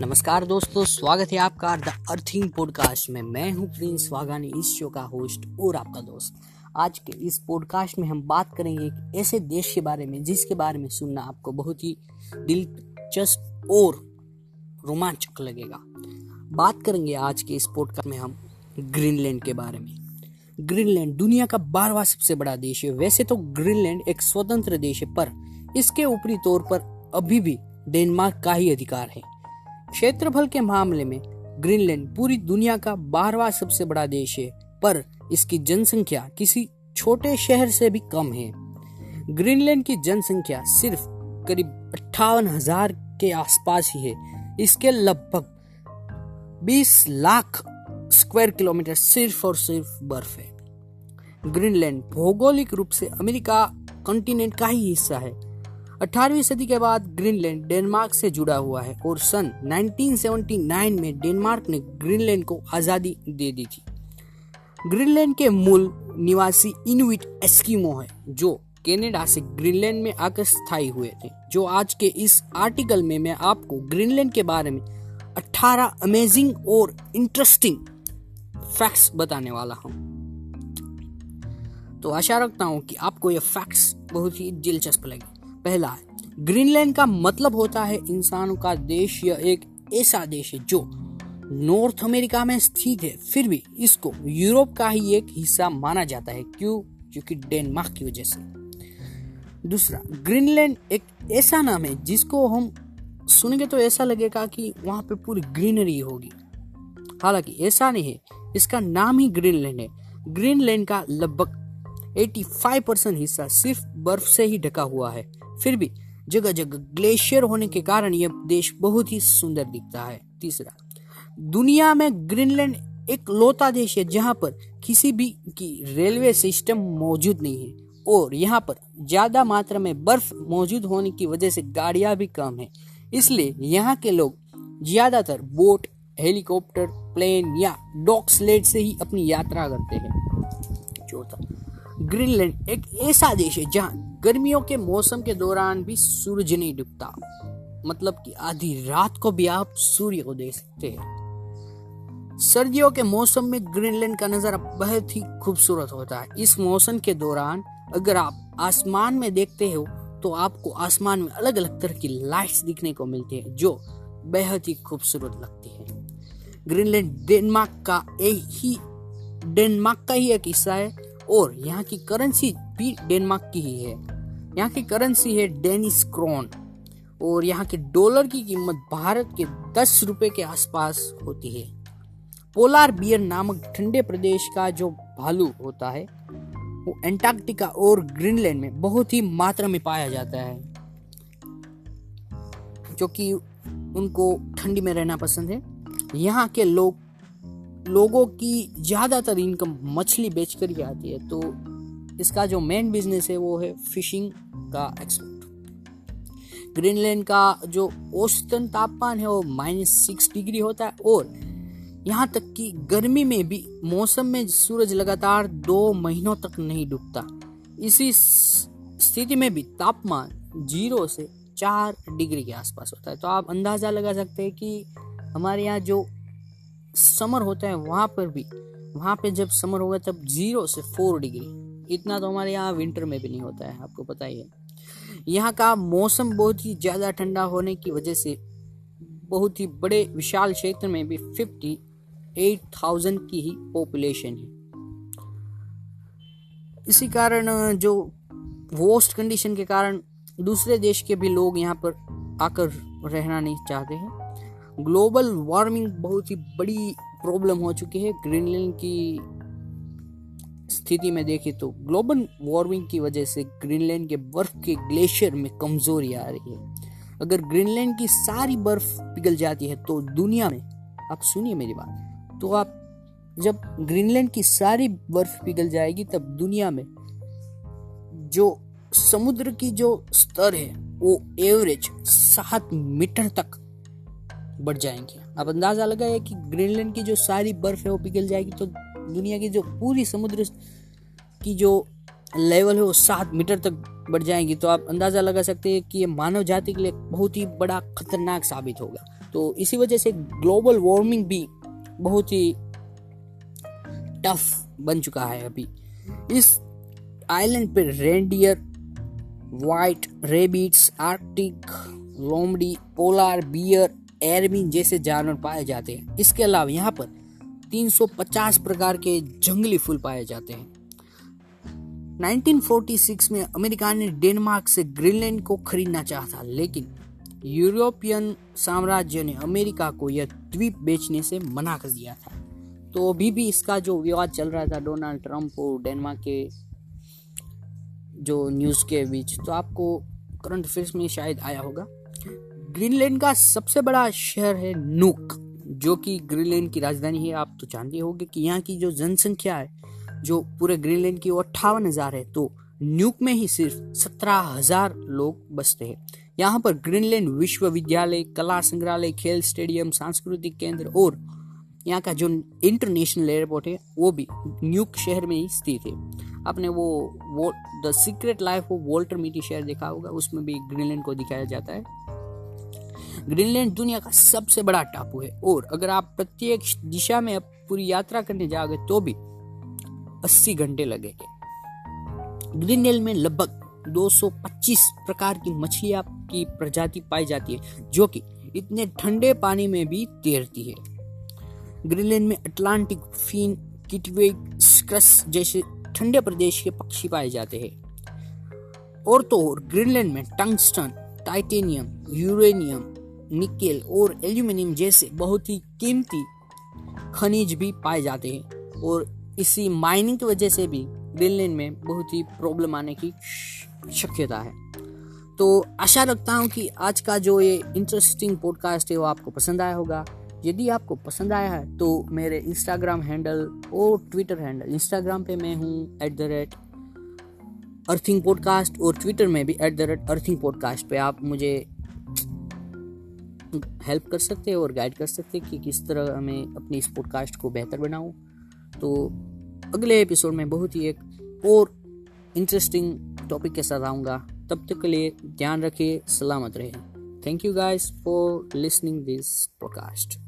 नमस्कार दोस्तों, स्वागत है आपका द अर्थिंग पॉडकास्ट में। मैं हूँ प्रिंस वाघानी इस शो का होस्ट और आपका दोस्त। आज के इस पॉडकास्ट में हम बात करेंगे एक ऐसे देश के बारे में, जिसके बारे में सुनना आपको बहुत ही दिलचस्प और रोमांचक लगेगा। बात करेंगे आज के इस पॉडकास्ट में हम ग्रीनलैंड के बारे में। ग्रीनलैंड दुनिया का बारहवा सबसे बड़ा देश है। वैसे तो ग्रीनलैंड एक स्वतंत्र देश है, पर इसके ऊपरी तौर पर अभी भी डेनमार्क का ही अधिकार है। क्षेत्रफल के मामले में ग्रीनलैंड पूरी दुनिया का बारहवा सबसे बड़ा देश है, पर इसकी जनसंख्या किसी छोटे शहर से भी कम है। ग्रीनलैंड की जनसंख्या सिर्फ़ करीब अट्ठावन हज़ार के आसपास ही है। इसके लगभग 20 लाख स्क्वायर किलोमीटर सिर्फ़ और सिर्फ़ बर्फ़ है। ग्रीनलैंड भौगोलिक रूप से अमेरिका कॉन्टिनेंट का ही हिस्सा है। 18वीं सदी के बाद ग्रीनलैंड डेनमार्क से जुड़ा हुआ है और सन 1979 में डेनमार्क ने ग्रीनलैंड को आज़ादी दे दी थी। ग्रीनलैंड के मूल निवासी इनुइट एस्किमो है, जो कनाडा से ग्रीनलैंड में आकर स्थायी हुए थे, जो आज के इस आर्टिकल में मैं आपको ग्रीनलैंड के बारे में 18 अमेजिंग और इंटरेस्टिंग फैक्ट्स बताने वाला हूँ। तो आशा रखता हूँ कि आपको ये फैक्ट्स बहुत ही दिलचस्प लगे। पहला ग्रीनलैंड का मतलब होता है इंसानों का देश या एक ऐसा देश है जो नॉर्थ अमेरिका में स्थित है। फिर भी इसको यूरोप का ही एक हिस्सा माना जाता है, क्यों? क्योंकि डेनमार्क की वजह से। दूसरा, ग्रीनलैंड एक ऐसा नाम है जिसको हम सुनेंगे तो ऐसा लगेगा कि वहाँ पे पूरी ग्रीनरी होगी। हालाँकि ऐसा नहीं है, इसका नाम ही ग्रीनलैंड है। ग्रीनलैंड का लगभग 85 परसेंट हिस्सा सिर्फ़ बर्फ़ से ही ढका हुआ है। फिर भी जगह जगह ग्लेशियर होने के कारण यह देश बहुत ही सुंदर दिखता है। तीसरा, दुनिया में ग्रीनलैंड एक लोता देश है जहाँ पर किसी भी की रेलवे सिस्टम मौजूद नहीं है और यहाँ पर ज़्यादा मात्रा में बर्फ़ मौजूद होने की वजह से गाड़ियाँ भी कम है। इसलिए यहाँ के लोग ज़्यादातर बोट, हेलीकॉप्टर, प्लेन या डॉक स्लेट से ही अपनी यात्रा करते हैं। चौथा ग्रीनलैंड एक ऐसा देश है जहाँ गर्मियों के मौसम के दौरान भी सूरज नहीं डूबता। मतलब कि आधी रात को भी आप सूर्य को देख सकते हैं। सर्दियों के मौसम में ग्रीनलैंड का नज़ारा बहुत ही खूबसूरत होता है। इस मौसम के दौरान अगर आप आसमान में देखते हो तो आपको आसमान में अलग अलग तरह की लाइट्स दिखने को मिलती है, जो बेहद ही खूबसूरत लगती है। ग्रीनलैंड डेनमार्क का एक ही डेनमार्क का ही एक हिस्सा है और यहाँ की करेंसी भी डेनमार्क की ही है। यहाँ की करेंसी है डेनिस क्रोन और यहाँ के डॉलर की कीमत भारत के दस रुपए के आसपास होती है। पोलार बियर नामक ठंडे प्रदेश का जो भालू होता है, वो एंटार्क्टिका और ग्रीनलैंड में बहुत ही मात्रा में पाया जाता है, जो कि उनको ठंडी में रहना पसंद है। यहाँ के लोग लोगों की ज़्यादातर इनकम मछली बेचकर ही आती है तो इसका जो मेन बिज़नेस है वो है फिशिंग का एक्सपोर्ट ग्रीनलैंड का जो औसतन तापमान है वो माइनस सिक्स डिग्री होता है और यहाँ तक कि गर्मी में भी मौसम में सूरज लगातार दो महीनों तक नहीं डूबता। इसी स्थिति में भी तापमान ज़ीरो से चार डिग्री के आसपास होता है। तो आप अंदाज़ा लगा सकते हैं कि हमारे यहाँ जो समर होता है वहाँ पर भी। वहाँ पे जब समर होगा तब ज़ीरो से फोर डिग्री। इतना तो हमारे यहाँ विंटर में भी नहीं होता है, आपको पता ही है। यहाँ का मौसम बहुत ही ज़्यादा ठंडा होने की वजह से बहुत ही बड़े विशाल क्षेत्र में भी फिफ्टी एट थाउज़ेंड की ही पॉपुलेशन है। इसी कारण, जो वोस्ट कंडीशन के कारण दूसरे देश के भी लोग यहाँ पर आकर रहना नहीं चाहते हैं। ग्लोबल वार्मिंग बहुत ही बड़ी प्रॉब्लम हो चुकी है। ग्रीनलैंड की स्थिति में देखें तो ग्लोबल वार्मिंग की वजह से ग्रीनलैंड के बर्फ़ के ग्लेशियर में कमज़ोरी आ रही है। अगर ग्रीनलैंड की सारी बर्फ़ पिघल जाती है तो दुनिया में, आप सुनिए मेरी बात तो आप जब ग्रीनलैंड की सारी बर्फ़ पिघल जाएगी तब दुनिया में जो समुद्र की जो स्तर है, वो एवरेज सात मीटर तक बढ़ जाएँगे। अब अंदाज़ा लगाए कि ग्रीनलैंड की जो सारी बर्फ़ है वो पिघल जाएगी तो दुनिया की जो पूरी समुद्र की जो लेवल है वो सात मीटर तक बढ़ जाएँगी। तो आप अंदाज़ा लगा सकते हैं कि ये मानव जाति के लिए बहुत ही बड़ा खतरनाक साबित होगा। तो इसी वजह से ग्लोबल वार्मिंग भी बहुत ही टफ बन चुका है अभी। इस आइलैंड पे रेंडियर वाइट रेबिट्स, आर्कटिक लोमड़ी पोलार, बियर एयरबिन जैसे जानवर पाए जाते हैं। इसके अलावा यहाँ पर 350 प्रकार के जंगली फूल पाए जाते हैं। 1946 में अमेरिका ने डेनमार्क से ग्रीनलैंड को खरीदना चाहा था, लेकिन यूरोपियन साम्राज्य ने अमेरिका को यह द्वीप बेचने से मना कर दिया था। तो अभी भी इसका जो विवाद चल रहा था, डोनाल्ड ट्रंप और डेनमार्क के जो न्यूज़ के बीच तो आपको करंट अफेयर्स में शायद आया होगा। ग्रीनलैंड का सबसे बड़ा शहर है नूक, जो कि ग्रीनलैंड की राजधानी है। आप तो जानते होंगे कि यहाँ की जो जनसंख्या है, जो पूरे ग्रीनलैंड की वो अट्ठावन हज़ार है तो न्यूक में ही सिर्फ़ सत्रह हज़ार लोग बसते हैं। यहाँ पर ग्रीनलैंड विश्वविद्यालय, कला संग्रहालय, खेल स्टेडियम, सांस्कृतिक केंद्र और यहाँ का जो इंटरनेशनल एयरपोर्ट है, वो भी न्यूक शहर में ही स्थित है। आपने वो वो, the secret life of Walter Mitty शहर देखा होगा, उसमें भी ग्रीनलैंड को दिखाया जाता है। ग्रीनलैंड दुनिया का सबसे बड़ा टापू है। और अगर आप प्रत्येक दिशा में पूरी यात्रा करने जाओगे तो भी 80 घंटे लगेंगे। ग्रीनलैंड में लगभग 225 प्रकार की मछलियाँ की प्रजाति पाई जाती है, जो कि इतने ठंडे पानी में भी तैरती है। ग्रीनलैंड में अटलांटिक फिन, किटवे, स्क्रस जैसे ठंडे प्रदेश के पक्षी पाए जाते हैं। और तो और, ग्रीनलैंड में टंगस्टन, टाइटेनियम, यूरेनियम निकेल और एल्यूमिनियम जैसे बहुत ही कीमती खनिज भी पाए जाते हैं। और इसी माइनिंग की वजह से भी ग्रीनलैंड में बहुत ही प्रॉब्लम आने की शक्यता है। तो आशा रखता हूँ कि आज का जो ये इंटरेस्टिंग पॉडकास्ट है वो आपको पसंद आया होगा। यदि आपको पसंद आया है तो मेरे इंस्टाग्राम हैंडल और ट्विटर हैंडल इंस्टाग्राम पे मैं हूँ at the rate earthing podcast और ट्विटर में भी at the rate earthing podcast पे आप मुझे हेल्प कर सकते हैं और गाइड कर सकते हैं कि किस तरह हमें अपनी इस पॉडकास्ट को बेहतर बनाऊँ। तो अगले एपिसोड में बहुत ही एक और इंटरेस्टिंग टॉपिक के साथ आऊँगा। तब तक के लिए ध्यान रखिए सलामत रहे। Thank you guys for listening this podcast